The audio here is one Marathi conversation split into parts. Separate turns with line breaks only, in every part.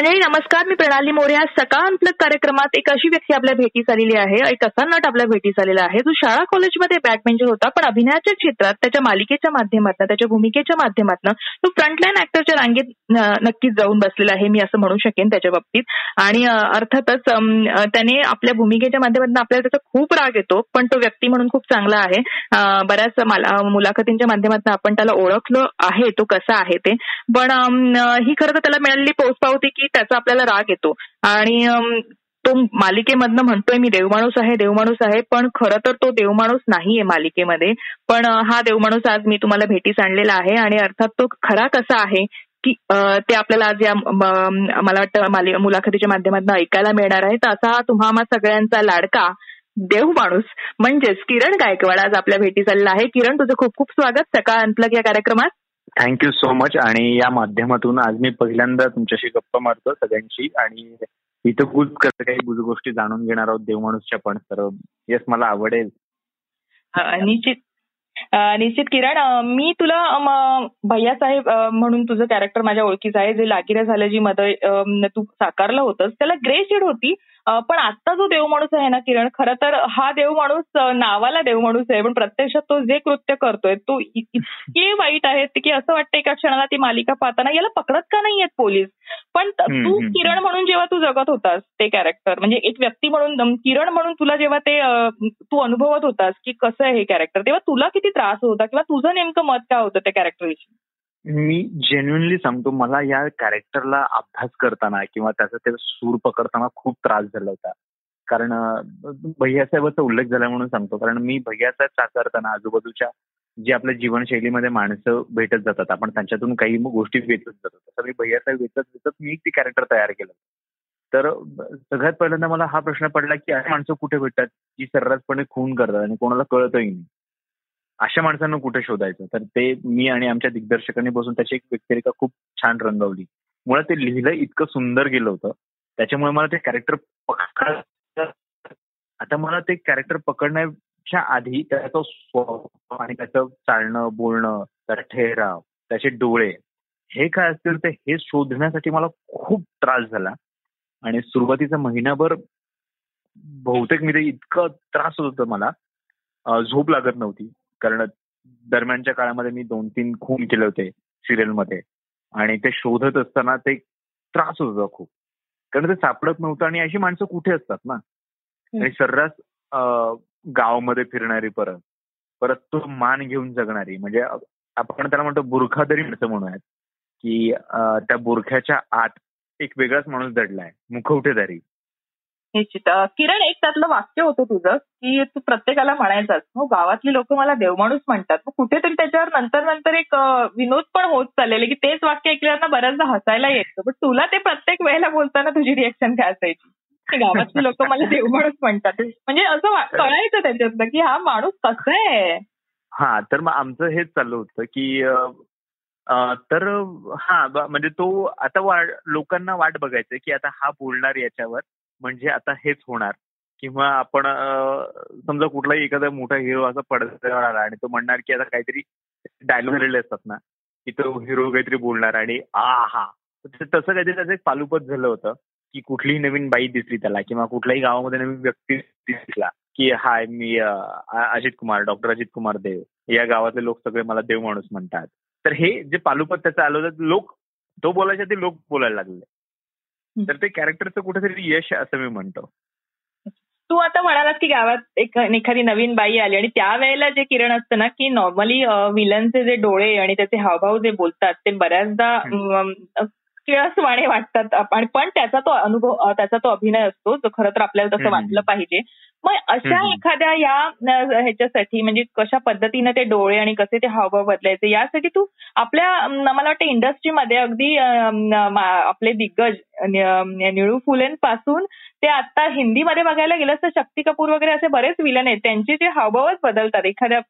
मंडळी नमस्कार. मी प्रणाली मोरे. आज सकाळ अनप्लग कार्यक्रमात एक अशी व्यक्ती आपल्या भेटीस आलेली आहे. एक असा नट आपल्या भेटीस आलेला आहे. जो शाळा कॉलेजमध्ये बॅडमिंटन होता पण अभिनयाच्या क्षेत्रात त्याच्या मालिकेच्या माध्यमातून त्याच्या भूमिकेच्या माध्यमातून तो फ्रंटलाईन ऍक्टरच्या रांगेत नक्कीच जाऊन बसलेला आहे. मी असं म्हणू शकेन त्याच्या बाबतीत. आणि अर्थातच त्याने आपल्या भूमिकेच्या माध्यमातून आपल्याला त्याचा खूप राग येतो पण तो व्यक्ती म्हणून खूप चांगला आहे. बऱ्याच मुलाखतींच्या माध्यमातून आपण त्याला ओळखलं आहे तो कसा आहे ते. पण ही खरं तर त्याला मिळालेली पोचपावती की त्याचा आपल्याला राग येतो. आणि तो मालिकेमधनं म्हणतोय मी देवमाणूस आहे देवमाणूस आहे पण खरं तर तो देवमाणूस नाहीये मालिकेमध्ये. पण हा देवमाणूस आज मी तुम्हाला भेटीस आणलेला आहे आणि अर्थात तो खरा कसा आहे की ते आपल्याला आज या मला वाटतं मुलाखतीच्या माध्यमातून ऐकायला मिळणार आहे तर असा तुम्हा सगळ्यांचा लाडका देव माणूस म्हणजेच किरण गायकवाड आज आपल्या भेटी चालला आहे. किरण तुझं खूप खूप स्वागत. सकाळ अंतलग या कार्यक्रमात.
थँक्यू सो मच आणि या माध्यमातून आज मी पहिल्यांदा तुमच्याशी गप्पा मारतो सगळ्यांशी. आणि इथं खूप कसं काही बुज गोष्टी जाणून घेणार आहोत. देवमाणूसच्या पण. तर येस मला आवडेल.
निश्चित. निश्चित किरण मी तुला भैया साहेब म्हणून तुझं कॅरेक्टर माझ्या ओळखीचं आहे. जे लागिरा झालं जी मध्ये तू साकारलं होतंस त्याला ग्रे शेड होती. पण आता जो देव माणूस आहे ना किरण खरं तर हा देव माणूस नावाला देव माणूस आहे. पण प्रत्यक्षात तो जे कृत्य करतोय तो इतके वाईट आहेत की असं वाटतं एका क्षणाला ती मालिका पाहताना याला पकडत का नाहीयेत पोलीस? पण तू किरण म्हणून जेव्हा तू जगत होतास ते कॅरेक्टर म्हणजे एक व्यक्ती म्हणून किरण म्हणून तुला जेव्हा ते तू अनुभवत होतास की कसं आहे हे कॅरेक्टर तेव्हा तुला किती त्रास होता किंवा तुझं नेमकं मत काय होतं त्या कॅरेक्टरविषयी
मी जेन्युनली सांगतो मला या कॅरेक्टरला अभ्यास करताना किंवा त्याचा ते सूर पकडताना खूप त्रास झाला होता. कारण भैयासाहेबाचा उल्लेख झाला म्हणून सांगतो. कारण मी भैयासाहेब साकारताना आजूबाजूच्या जे आपल्या जीवनशैलीमध्ये माणसं भेटत जातात आपण त्यांच्यातून काही गोष्टी वेचत जातो. तसं मी भैयासाहेब वेचत वेचत मी ती कॅरेक्टर तयार केलं. तर सगळ्यात पहिल्यांदा मला हा प्रश्न पडला की अशी माणसं कुठे भेटतात? जी सर्रासपणे खून करतात आणि कोणाला कळतही नाही. अशा माणसांना कुठे शोधायचं? तर ते मी आणि आमच्या दिग्दर्शकांनी बसून त्याची एक व्यक्तिरेखा खूप छान रंगवली. मुळात ते लिहिलं इतकं सुंदर गेलं होतं. त्याच्यामुळे मला ते कॅरेक्टर आता मला ते कॅरेक्टर पकडण्याच्या आधी त्याचा स्वभाव आणि त्याचं चालणं बोलणं त्याचा ठेहराव त्याचे डोळे हे काय असतील ते हे शोधण्यासाठी मला खूप त्रास झाला. आणि सुरुवातीचा महिनाभर बहुतेक मी ते इतकं त्रास होत होतं मला झोप लागत नव्हती. कारण दरम्यानच्या काळामध्ये मी दोन तीन खून केले होते सिरियलमध्ये. आणि ते शोधत असताना ते त्रास होत होता खूप. कारण ते सापडत नव्हतं आणि अशी माणसं कुठे असतात ना? आणि सर्रास गावामध्ये फिरणारी परत परत तो मान घेऊन जगणारी. म्हणजे आपण त्याला म्हणतो बुरखादरी माणसं म्हणूयात की त्या बुरख्याच्या आत एक वेगळाच माणूस दडलाय मुखवटेदारी.
निश्चित किरण एक त्यातलं वाक्य होतं तुझं की तू प्रत्येकाला म्हणायचाच हो गावातली लोक मला देवमाणूस म्हणतात. मग कुठेतरी त्याच्यावर नंतर नंतर एक विनोद पण होत चाललेले की तेच वाक्य ऐकल्यावर बऱ्याचदा हसायला येतं पण तुला ते प्रत्येक वेळेला बोलताना तुझी रिएक्शन काय असायची? गावातली लोक मला देवमाणूस म्हणतात. म्हणजे असं कळायचं त्याच्यातलं की हा माणूस कसा आहे?
हा तर मग आमचं हेच चाललं होतं की तर हा म्हणजे तो आता लोकांना वाट बघायचं की आता हा बोलणार याच्यावर. म्हणजे आता हेच होणार. किंवा आपण समजा कुठलाही एखादा मोठा हिरो असा पडद्यावर आला आणि तो म्हणणार की आता काहीतरी डायलॉग झालेले असतात ना की तो हिरो काहीतरी बोलणार आणि आ हा. तसं काहीतरी त्याचं एक पालुपत झालं होतं की कुठलीही नवीन बाई दिसली त्याला किंवा कुठल्याही गावामध्ये नवीन व्यक्ती दिसला की हाय मी अजित कुमार डॉक्टर अजित कुमार देव. या गावातले लोक सगळे मला देव माणूस म्हणतात. तर हे जे पालुपत त्याचं आलं होतं लोक तो बोलायच्या ते लोक बोलायला लागले. तर ते कॅरेक्टरचं कुठेतरी यश असं मी म्हणतो.
तू आता म्हणालास की गावात एक एखादी नवीन बाई आली आणि त्यावेळेला जे किरण असतं ना की नॉर्मली विलनचे जे डोळे आणि त्याचे हावभाव जे बोलतात ते बऱ्याचदा किळसवाणे वाटतात पण त्याचा तो अनुभव त्याचा तो अभिनय असतो जो खरं तर आपल्याला तसं वाटलं पाहिजे. मग अशा एखाद्या या ह्याच्यासाठी म्हणजे कशा पद्धतीने ते डोळे आणि कसे ते हावभाव बदलायचे यासाठी तू आपल्या मला वाटतं इंडस्ट्रीमध्ये अगदी आपले दिग्गज निळू फुलेंपासून ते आता हिंदीमध्ये बघायला गेलं तर शक्ती कपूर वगैरे असे बरेच विलन आहेत. त्यांचे जे हावभावच बदलतात. एखाद्या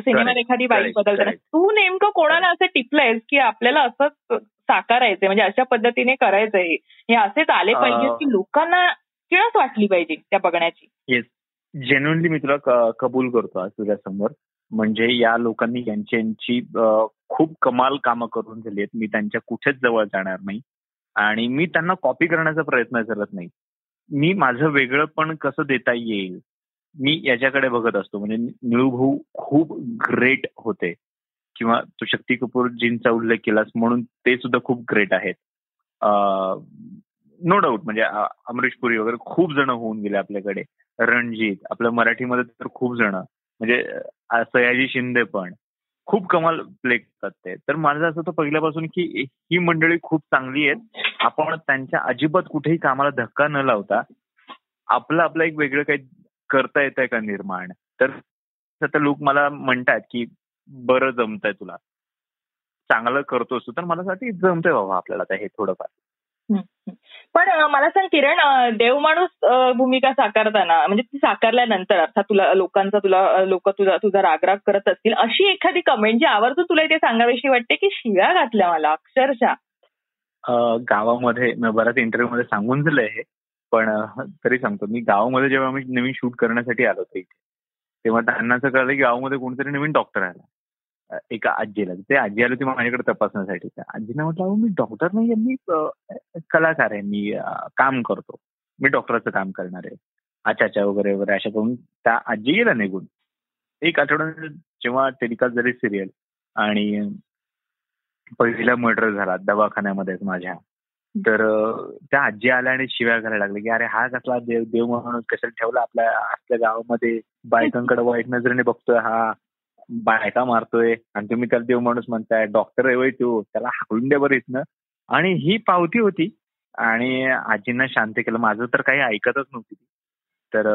सिनेमात एखादी बाई बदलताना. तू नेमकं कोणाला असं टिपलंयस की आपल्याला असंच साकारायचंय म्हणजे अशा पद्धतीने करायचंय. हे असेच आले पाहिजे की लोकांना किळस वाटली पाहिजे त्या बघण्याची.
येस जेन्युनली मी तुला कबूल करतो आज तुझ्यासमोर. म्हणजे या लोकांनी यांची खूप कमाल कामं करून झाली आहेत मी त्यांच्या कुठेच जवळ जाणार नाही. आणि मी त्यांना कॉपी करण्याचा प्रयत्न करत नाही. मी माझं वेगळं पण कसं देता येईल मी याच्याकडे बघत असतो. म्हणजे निळूभाऊ खूप ग्रेट होते. किंवा तू शक्ती कपूरजींचा उल्लेख केलास म्हणून ते सुद्धा खूप ग्रेट आहेत. नो डाऊट म्हणजे अमरीश पुरी वगैरे खूप जण होऊन गेले आपल्याकडे. रणजित आपल्या मराठीमध्ये तर खूप जण. म्हणजे सयाजी शिंदे पण. खूप कमाल प्ले करतात ते. तर माझं असं तर पहिल्यापासून की ही मंडळी खूप चांगली आहेत. आपण त्यांच्या अजिबात कुठेही कामाला धक्का न लावता आपलं आपलं एक वेगळं काही करता येत आहे का निर्माण? तर लोक मला म्हणतात की बरं जमतंय तुला. चांगलं करतोस तर मला वाटतं जमतंय बाबा आपल्याला आता हे थोडंफार.
पण मला सांग किरण देवमाणूस भूमिका साकारताना म्हणजे ती साकारल्यानंतर अर्थात तुला लोकांचा तुला लोक तुझा तुझा रागराग करत असतील अशी एखादी कमेंट जी आवर्जून तुला इथे सांगावीशी वाटते की शिव्या घातल्या मला अक्षरशः?
गावामध्ये बऱ्याच इंटरव्ह्यू मध्ये सांगून झालंय हे पण तरी सांगतो मी गावामध्ये जेव्हा मी नवीन शूट करण्यासाठी आलो होतो इथे तेव्हा त्यांना असं कळलं की गावामध्ये कोणतरी नवीन डॉक्टर आला. एका आजीला. ते आजी आली होती माझ्याकडे तपासण्यासाठी. आजीने म्हटलं मी डॉक्टर नाही मी कलाकार आहे. मी काम करतो. मी डॉक्टरचं काम करणार आहे. अच्छा वगैरे वगैरे अशा करून त्या आजी गेला निघून एक आठवड्यात जेव्हा टेलिकास्ट झाली सिरियल आणि पहिला मर्डर झाला दवाखान्यामध्ये माझ्या तर त्या आजी आल्या आणि शिव्या घालायला लागले की अरे हा कसला देव देव म्हणून कशाला ठेवला आपल्या आपल्या गावामध्ये? बायकांकडे वाईट नजरेने बघतोय हा बायका मारतोय आणि तुम्ही त्याला देव माणूस म्हणताय डॉक्टर आहे तो त्याला हाकलून द्या बरं इथनं. आणि ही पावती होती आणि आजींना शांत केलं. माझं तर काही ऐकतच नव्हती. तर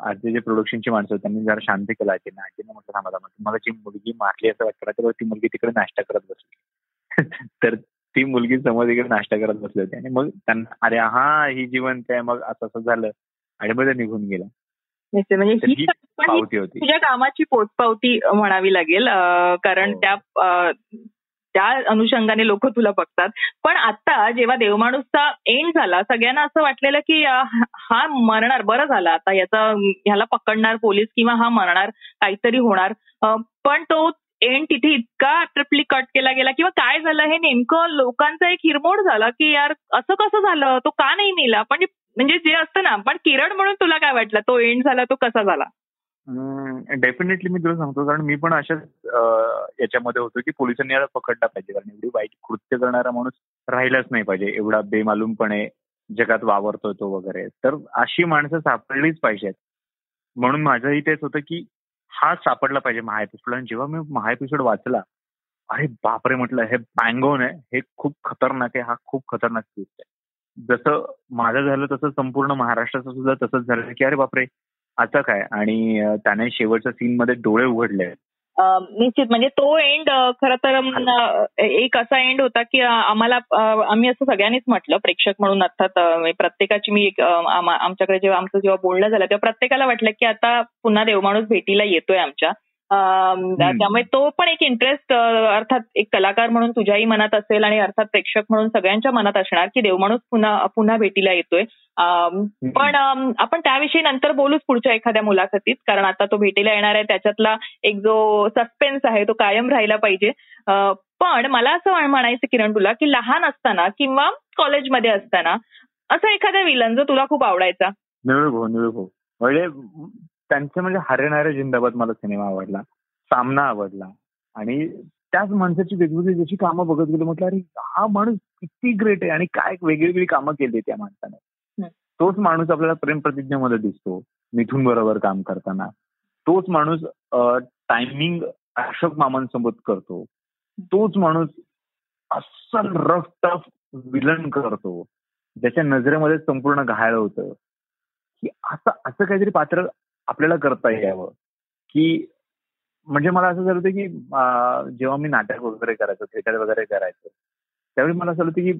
आजी जे प्रोडक्शनची माणसं होती त्यांनी जरा शांत केलं आजींना. आजीने म्हटलं थांबा मला जी मुलगी मारली असं वाटतं तर ती मुलगी तिकडे नाश्ता करत बसली. तर ती मुलगी समोर इकडे नाश्ता करत बसली होती. आणि मग त्यांना अरे हा ही जिवंत आहे. मग असं असं झालं. आणि मग निघून गेला.
म्हणजे पावती होती. तुझ्या कामाची पोचपावती म्हणावी लागेल कारण हो. त्या त्या अनुषंगाने लोक तुला बघतात. पण आता जेव्हा देवमाणूसचा एंड झाला सगळ्यांना असं वाटलेलं की हा मरणार बरं झालं आता याचा ह्याला पकडणार पोलीस किंवा हा मरणार काहीतरी होणार. पण तो एंड तिथे इतका ट्रिपली कट केला गेला किंवा काय झालं हे नेमकं लोकांचा एक हिरमोड झाला की यार असं कसं झालं? तो का नाही मिला? पण म्हणजे जे असतं ना पण किरण म्हणून तुला काय वाटलं? तो एंड झाला तो कसा झाला?
डेफिनेटली मी तुला सांगतो कारण मी पण अशाच याच्यामध्ये होतो की पोलिसांनी याला पकडला पाहिजे. कारण एवढी वाईट कृत्य करणारा माणूस राहिलाच नाही पाहिजे. एवढा बेमालूमपणे जगात वावरतोय तो वगैरे. तर अशी माणसं सापडलीच पाहिजेत. म्हणून माझंही तेच होतं की हा सापडला पाहिजे महा आणि जेव्हा मी महाएपिसोड वाचला अरे बापरे म्हटलं हे बँगोन आहे. हे खूप खतरनाक आहे. हा खूप खतरनाक आहे. जसं माझं झालं तसं संपूर्ण महाराष्ट्राचं सुद्धा तसंच झालं की अरे बापरे आता काय? आणि त्याने शेवटच्या सीन मध्ये डोळे उघडले.
निश्चित. म्हणजे तो एंड खर तर एक असा एंड होता की आम्हाला आम्ही असं सगळ्यांनीच म्हटलं प्रेक्षक म्हणून अर्थात प्रत्येकाची मी आमच्याकडे जेव्हा आमचं जेव्हा बोलणं झालं तेव्हा प्रत्येकाला वाटलं की आता पुन्हा देवमाणूस भेटीला येतोय आमच्या. त्यामुळे तो पण एक इंटरेस्ट अर्थात एक कलाकार म्हणून तुझ्याही मनात असेल आणि अर्थात प्रेक्षक म्हणून सगळ्यांच्या मनात असणार की देवमाणूस पुन्हा पुन्हा भेटीला येतोय. पण आपण त्याविषयी नंतर बोलूच पुढच्या एखाद्या मुलाखतीत कारण आता तो भेटीला येणार आहे त्याच्यातला एक जो सस्पेन्स आहे तो कायम राहिला पाहिजे. पण मला असं म्हणायचं किरण तुला की लहान असताना किंवा कॉलेजमध्ये असताना असा एखादा विलन जो तुला खूप आवडायचा?
म्हणजे त्यांचे म्हणजे हरे जिंदाबाद मला सिनेमा आवडला सामना आवडला. आणि त्याच माणसाची वेगवेगळी जशी कामं बघत गेलो म्हटलं अरे हा माणूस किती ग्रेट आहे आणि काय वेगवेगळी कामं केली त्या माणसाने. तोच माणूस आपल्याला प्रेम प्रतिज्ञेमध्ये दिसतो मिथून बरोबर काम करताना. तोच माणूस टायमिंग अशोक मामांसोबत करतो. तोच माणूस अस्सल रफ टफ विलन करतो ज्याच्या नजरेमध्ये संपूर्ण घायल होतं. की असं असं काहीतरी पात्र आपल्याला करता यावं. की म्हणजे मला असं झालं होतं की जेव्हा मी नाटक वगैरे करायचो थिएटर वगैरे करायचो त्यावेळी मला असं होतं की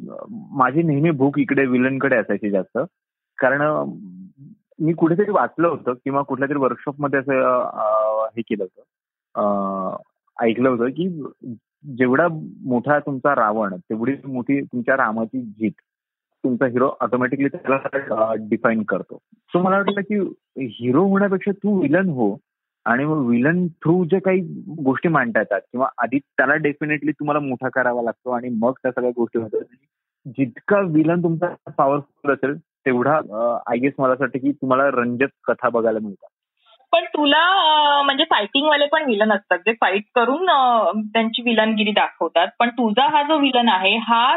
माझी नेहमी भूक इकडे विलनकडे असायची जास्त. कारण मी कुठेतरी वाचलं होतं किंवा कुठल्या तरी वर्कशॉपमध्ये असं हे केलं होतं. ऐकलं होतं की जेवढा मोठा तुमचा रावण तेवढी मोठी तुमच्या रामाची जीत तुमचा हिरो ऑटोमॅटिकली त्याला डिफाईन करतो. सो मला वाटलं की हिरो होण्यापेक्षा तू विलन हो आणि मग विलन थ्रू जे काही गोष्टी मांडता येतात किंवा आधी त्याला डेफिनेटली तुम्हाला मोठा करावा लागतो आणि मग त्या सगळ्या गोष्टी होतात. जितका विलन तुमचा पॉवरफुल असेल तेवढा आय गेस मला असं वाटतं की तुम्हाला रंजक कथा बघायला मिळतात.
पण तुला म्हणजे फायटिंग वाले पण विलन असतात. जे फाईट करून त्यांची विलनगिरी दाखवतात. पण तुझा हा जो विलन आहे हा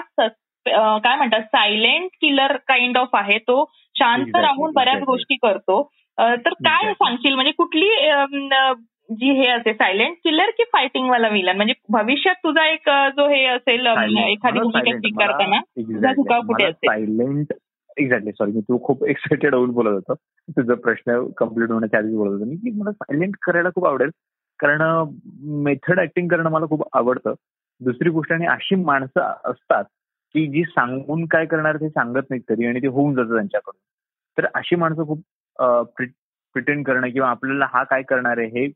काय म्हणतात सायलेंट किलर काइंड ऑफ आहे. तो शांत राहून बऱ्याच गोष्टी करतो. तर काय सांगशील? म्हणजे कुठली जी हे असेल सायलेंट किलर की फायटिंग वाला विलन म्हणजे भविष्यात तुझा एक जो हे असेल एखादी भूमिका स्वीकारताना तुझा झुकाव कुठे असेल?
सायलेंट एक्झॅक्टली सॉरी मी तू खूप एक्साइटेड होऊन बोलत होतो. तुझा प्रश्न कंप्लीट होण्याच्या आधीच बोलत होतो मी की मला सायलेंट करायला खूप आवडेल. कारण मेथड ऍक्टिंग करणं मला खूप आवडतं. दुसरी गोष्ट आणि अशी माणसं असतात की जी सांगून काय करणार ते सांगत नाहीत कधी आणि ते होऊन जातं त्यांच्याकडून. तर अशी माणसं खूप प्रिटेंड करणं किंवा आपल्याला हा काय करणार आहे हे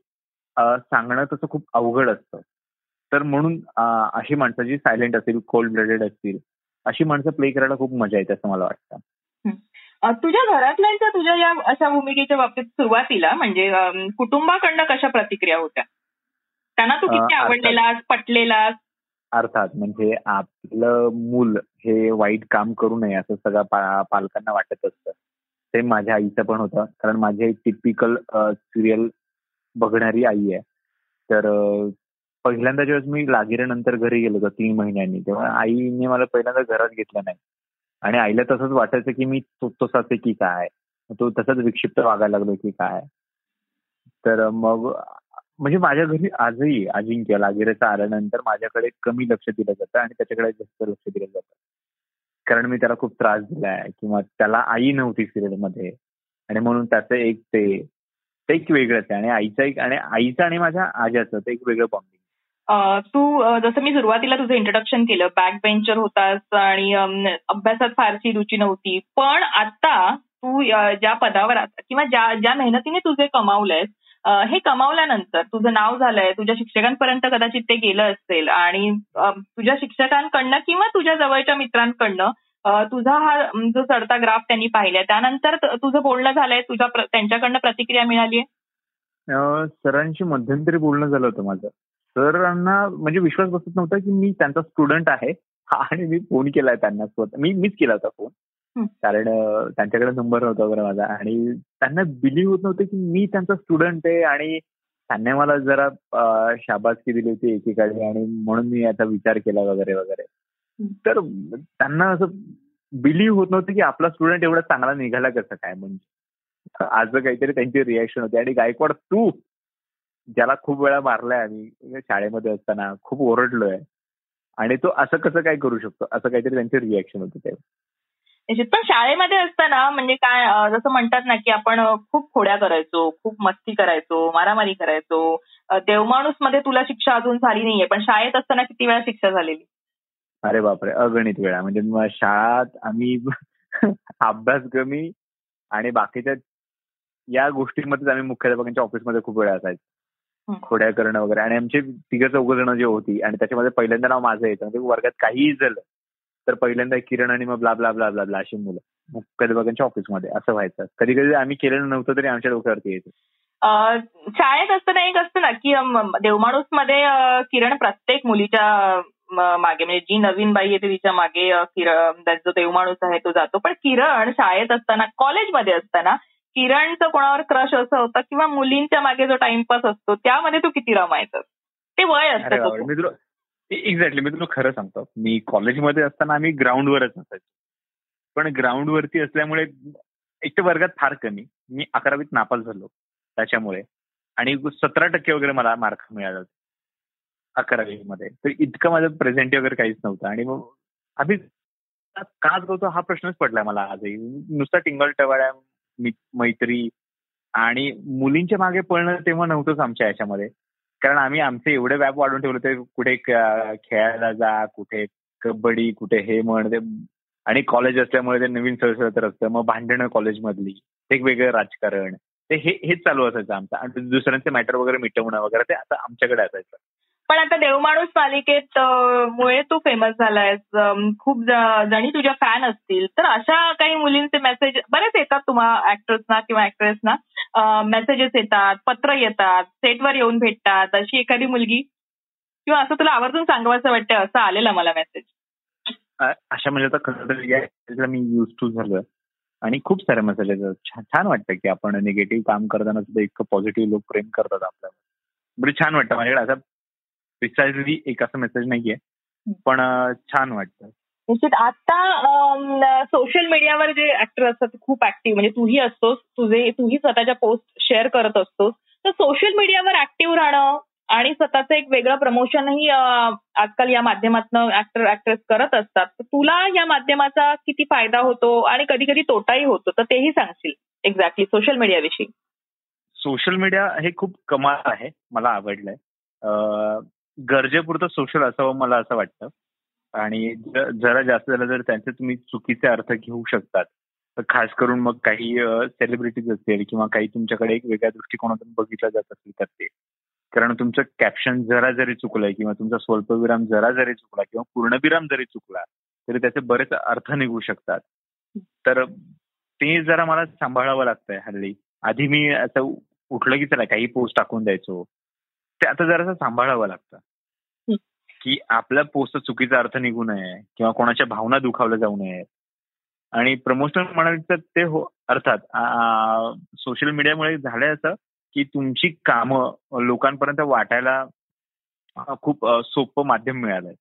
सांगणं तसं खूप अवघड असतं. तर म्हणून अशी माणसं जी सायलेंट असतील कोल्ड ब्लडेड असतील अशी माणसं प्ले करायला खूप मजा येते असं मला वाटतं.
तुझ्या घरातल्यांच्या तुझ्या या अशा भूमिकेच्या बाबतीत सुरुवातीला म्हणजे कुटुंबाकडनं कशा प्रतिक्रिया होत्या? त्यांना तू किती आवडलेलास पटलेलास?
अर्थात म्हणजे आपलं मूल हे वाईट काम करू नये असं सगळं पालकांना वाटत असतं. ते माझ्या आईचं पण होतं. कारण माझी आई टिपिकल सिरियल बघणारी आई आहे. तर पहिल्यांदा जेव्हा मी लागिऱ्यानंतर घरी गेलो होतो तीन महिन्यांनी तेव्हा आईने मला पहिल्यांदा घरात घेतलं नाही. आणि आईला तसंच वाटायचं की मी तो तसाच आहे की काय? तो तसंच विक्षिप्त वागायला लागलो की काय? तर मग म्हणजे माझ्या घरी आजही अजिंक्य लागिरेचा आल्यानंतर माझ्याकडे कमी लक्ष दिलं जातं आणि त्याच्याकडे जास्त लक्ष दिलं जातं. कारण मी त्याला खूप त्रास दिलाय किंवा त्याला आई नव्हती सिरियलमध्ये. आणि म्हणून त्याचं एक ते एक वेगळंच आहे आणि आईचं एक आणि आईचं आणि माझ्या आज्याचं ते एक वेगळं बॉन्डिंग
तू जसं मी सुरुवातीला तुझं इंट्रोडक्शन केलं बॅक बेंचर होतास आणि अभ्यासात फारशी रुची नव्हती पण आता तू ज्या पदावर आता किंवा ज्या ज्या मेहनतीने तुझे कमावलंयस हे कमावल्यानंतर तुझं नाव झालंय तुझ्या शिक्षकांपर्यंत कदाचित ते गेलं असेल आणि तुझ्या शिक्षकांकडनं किंवा तुझ्या जवळच्या मित्रांकडनं तुझा हा जो चढता ग्राफ त्यांनी पाहिलाय त्यानंतर तुझं बोलणं झालंय तुझ्या त्यांच्याकडनं प्रतिक्रिया मिळाली
आहे सरांशी मध्यंतरी बोलणं झालं होतं माझं. सरांना म्हणजे विश्वास बसत नव्हता की मी त्यांचा स्टुडंट आहे आणि मी फोन केलाय त्यांना स्वतः मी मीच केला होता फोन कारण त्यांच्याकडे नंबर नव्हता वगैरे माझा आणि त्यांना बिलीव्ह होत नव्हतं की मी त्यांचा स्टुडंट आहे आणि त्यांनी मला जरा शाबासकी दिली होती एकेकाळी आणि म्हणून मी याचा विचार केला वगैरे वगैरे. तर त्यांना असं बिलीव्ह होत नव्हतं की आपला स्टुडंट एवढा चांगला निघाला कसं काय म्हणजे. आज काहीतरी त्यांची रिॲक्शन होती आणि गायकवाड तू ज्याला खूप वेळा मारलाय आम्ही शाळेमध्ये असताना खूप ओरडलोय आणि तो असं कसं काय करू शकतो? असं काहीतरी त्यांचे रिॲक्शन होतं ते
पण शाळेमध्ये असताना म्हणजे काय जसं म्हणतात ना की आपण खूप खोड्या करायचो खूप मस्ती करायचो मारामारी करायचो. देवमाणूसमध्ये तुला शिक्षा अजून झाली नाहीये पण शाळेत असताना किती वेळा शिक्षा झालेली?
अरे बापरे अगणित वेळा. म्हणजे शाळात आम्ही अभ्यास कमी आणि बाकीच्या या गोष्टींमध्ये आम्ही मुख्याध्यापकांच्या ऑफिसमध्ये खूप वेळा असायचो. खोड्या करणं वगैरे. आणि आमचे तिघ चौघ जण जे होती आणि त्याच्यामध्ये पहिल्यांदा नाव माझं येतं म्हणजे वर्गात काहीही झालं तर पहिल्यांदा किरण आणि मग blah blah blah blah blah अशी मुलं मुख्याध्यापकांच्या ऑफिसमध्ये. असं व्हायचं. कधी कधी आम्ही केलेलं नव्हतं तरी आमच्या डोक्यावरती यायचं.
शाळेत असताना एक असतं ना की देवमाणूसमध्ये किरण प्रत्येक मुलीच्या मागे. म्हणजे जी नवीन बाई येते तिच्यामागे किरण जो देवमाणूस आहे तो जातो. पण किरण शाळेत असताना कॉलेजमध्ये असताना किरणचं कोणावर क्रश असं होतं किंवा मुलींच्या मागे जो टाइमपास असतो त्यामध्ये तू किती रमायचं? ते वय असतं
एक्झॅक्टली मी तुला खरं सांगतो. मी कॉलेजमध्ये असताना आम्ही ग्राउंडवरच असायचो पण ग्राउंडवरती असल्यामुळे एक तर वर्गात फार कमी. मी अकरावीत नापास झालो त्याच्यामुळे. आणि सतरा टक्के वगैरे मला मार्क मिळाला अकरावी मध्ये तर इतकं माझं प्रेझेंट वगैरे काहीच नव्हतं. आणि मग आम्ही का करतो हा प्रश्नच पडलाय मला आजही. नुसता टिंगल टवाळ्या मैत्री आणि मुलींच्या मागे पळणं तेव्हा नव्हतंच आमच्या याच्यामध्ये. कारण आम्ही आमचे एवढे व्याप वाढून ठेवले ते कुठे खेळायला जा कुठे कबड्डी कुठे हे म्हण ते आणि कॉलेज असल्यामुळे ते नवीन तर असतं मग भांडणं कॉलेजमधली एक वेगळं राजकारण. ते हेच चालू असायचं आमचं. आणि दुसऱ्यांचे मॅटर वगैरे मिटवणं वगैरे ते आता आमच्याकडे असायचं.
पण आता देवमाणूस मालिकेत मुळे तू फेमस झालायस. खूप जणी तुझ्या फॅन असतील. तर अशा काही मुलींचे मेसेज बरेच येतात तुम्हाला ऍक्टर्सना किंवा ऍक्ट्रेसना मेसेजेस येतात पत्र येतात सेटवर येऊन भेटतात. अशी एखादी मुलगी किंवा असं तुला आवर्जून सांगावं वाटतं असं आलेलं मला मेसेज
अशा म्हणजे आता खरं मी युज टू झालं आणि खूप सारे मेसेजेस छान वाटतं की आपण निगेटिव्ह काम करताना सुद्धा इतकं पॉझिटिव्ह लोक प्रेम करतात आपल्याला म्हणजे छान वाटतं. माझ्याकडे असा प्रिसाइजली एक असं मेसेज नाहीये. पण छान वाटतं.
निश्चित. आता सोशल मीडियावर जे ऍक्टर असतात खूप ऍक्टिव्ह म्हणजे तूही असतोस तुझे तूही स्वतःच्या पोस्ट शेअर करत असतोस. तर सोशल मीडियावर ऍक्टिव्ह राहणं आणि स्वतःचं एक वेगळं प्रमोशनही आजकाल या माध्यमातून ऍक्टर ऍक्ट्रेस करत असतात. तर तुला या माध्यमाचा किती फायदा होतो आणि कधी कधी तोटाही होतो? तर तेही सांगशील एक्झॅक्टली सोशल मीडियाविषयी
सोशल मीडिया हे खूप कमाल आहे मला आवडलंय. गरजेपुरतं सोशल असावं मला असं वाटतं. आणि जरा जास्त झालं तर त्यांचे तुम्ही चुकीचे अर्थ घेऊ शकतात. तर खास करून मग काही सेलिब्रिटीज असतील किंवा काही तुमच्याकडे एक वेगळ्या दृष्टिकोनातून बघितलं जात असेल तर ते. कारण तुमचं कॅप्शन जरा जरी चुकलंय किंवा तुमचा स्वल्पविराम जरा जरी चुकला किंवा पूर्णविराम जरी चुकला तरी त्याचे बरेच अर्थ निघू शकतात. तर ते जरा मला सांभाळावं लागतंय हल्ली. आधी मी असं उठलं की चला काही पोस्ट टाकून द्यायचो. ते आता जरासं सांभाळावं लागतं. की आपल्या पोस्ट चुकीचा अर्थ निघू नये किंवा कोणाच्या भावना दुखावल्या जाऊ नये आणि प्रमोशन म्हणायचं ते हो अर्थात सोशल मीडियामुळे झालंय असं की तुमची कामं लोकांपर्यंत वाटायला खूप सोपं माध्यम मिळालंय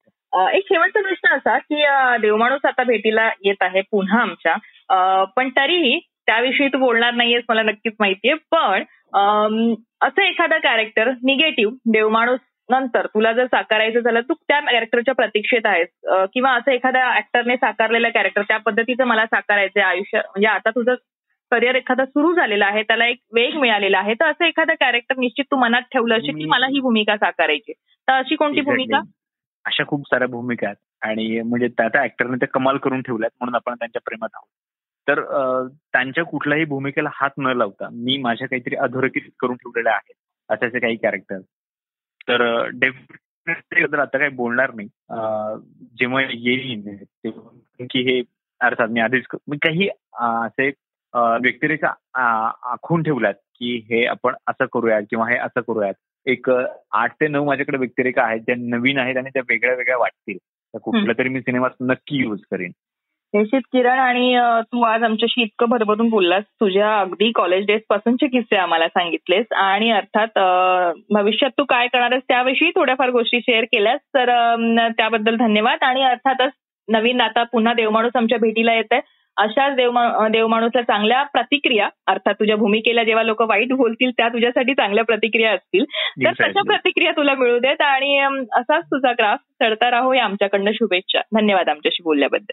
एक शेवटचा प्रश्न असा की देवमाणूस आता भेटीला येत आहे पुन्हा आमच्या. पण तरीही त्याविषयी तू बोलणार नाहीयेस मला नक्कीच माहितीये. पण असं एखादा कॅरेक्टर निगेटिव्ह देवमाणूस नंतर तुला जर साकारायचं झालं तू त्या कॅरेक्टरच्या प्रतीक्षेत आहेस. किंवा असं एखाद्या ऍक्टरने साकारलेलं कॅरेक्टर त्या पद्धतीचं मला साकारायचं आयुष्य. म्हणजे आता तुझं करिअर एखादा सुरू झालेला आहे त्याला एक वेग मिळालेला आहे तर असं एखादं कॅरेक्टर निश्चित तू मनात ठेवलं असेल की मला ही भूमिका साकारायची तर अशी कोणती भूमिका?
अशा खूप साऱ्या भूमिका आहेत. आणि म्हणजे त्या त्या ऍक्टरने ते कमाल करून ठेवल्यात म्हणून आपण त्यांच्या प्रेमात आहोत. तर त्यांच्या कुठल्याही भूमिकेला हात न लावता मी माझ्या काहीतरी अधोरेखित करून ठेवलेल्या आहेत असे काही कॅरेक्टर तर डेफिनेटली आता काही बोलणार नाही जेव्हा येईन की हे अर्थात मी आधीच काही असे व्यक्तिरेखा आखून ठेवल्यात की हे आपण असं करूयात किंवा हे असं करूयात. एक आठ ते नऊ माझ्याकडे व्यक्तिरेखा आहेत ज्या नवीन आहेत आणि त्या वेगळ्या वेगळ्या वाटतील. तर कुठल्या तरी मी सिनेमात नक्की युज करेन.
निश्चित किरण आणि तू आज आमच्याशी इतकं भरभरून बोललास. तुझ्या अगदी कॉलेज डेज पासूनचे किस्से आम्हाला सांगितलेस आणि अर्थात भविष्यात तू काय करणार आहेस त्याविषयी थोड्याफार गोष्टी शेअर केल्यास तर त्याबद्दल धन्यवाद. आणि अर्थातच नवीन आता पुन्हा देवमाणूस आमच्या भेटीला येत आहे अशाच देव देवमाणूसला चांगल्या प्रतिक्रिया अर्थात तुझ्या भूमिकेला जेव्हा लोक वाईट बोलतील त्या तुझ्यासाठी चांगल्या प्रतिक्रिया असतील. तर तशा प्रतिक्रिया तुला मिळू देत आणि असाच तुझा ग्राफ चढता राहो या आमच्याकडनं शुभेच्छा. धन्यवाद आमच्याशी बोलल्याबद्दल.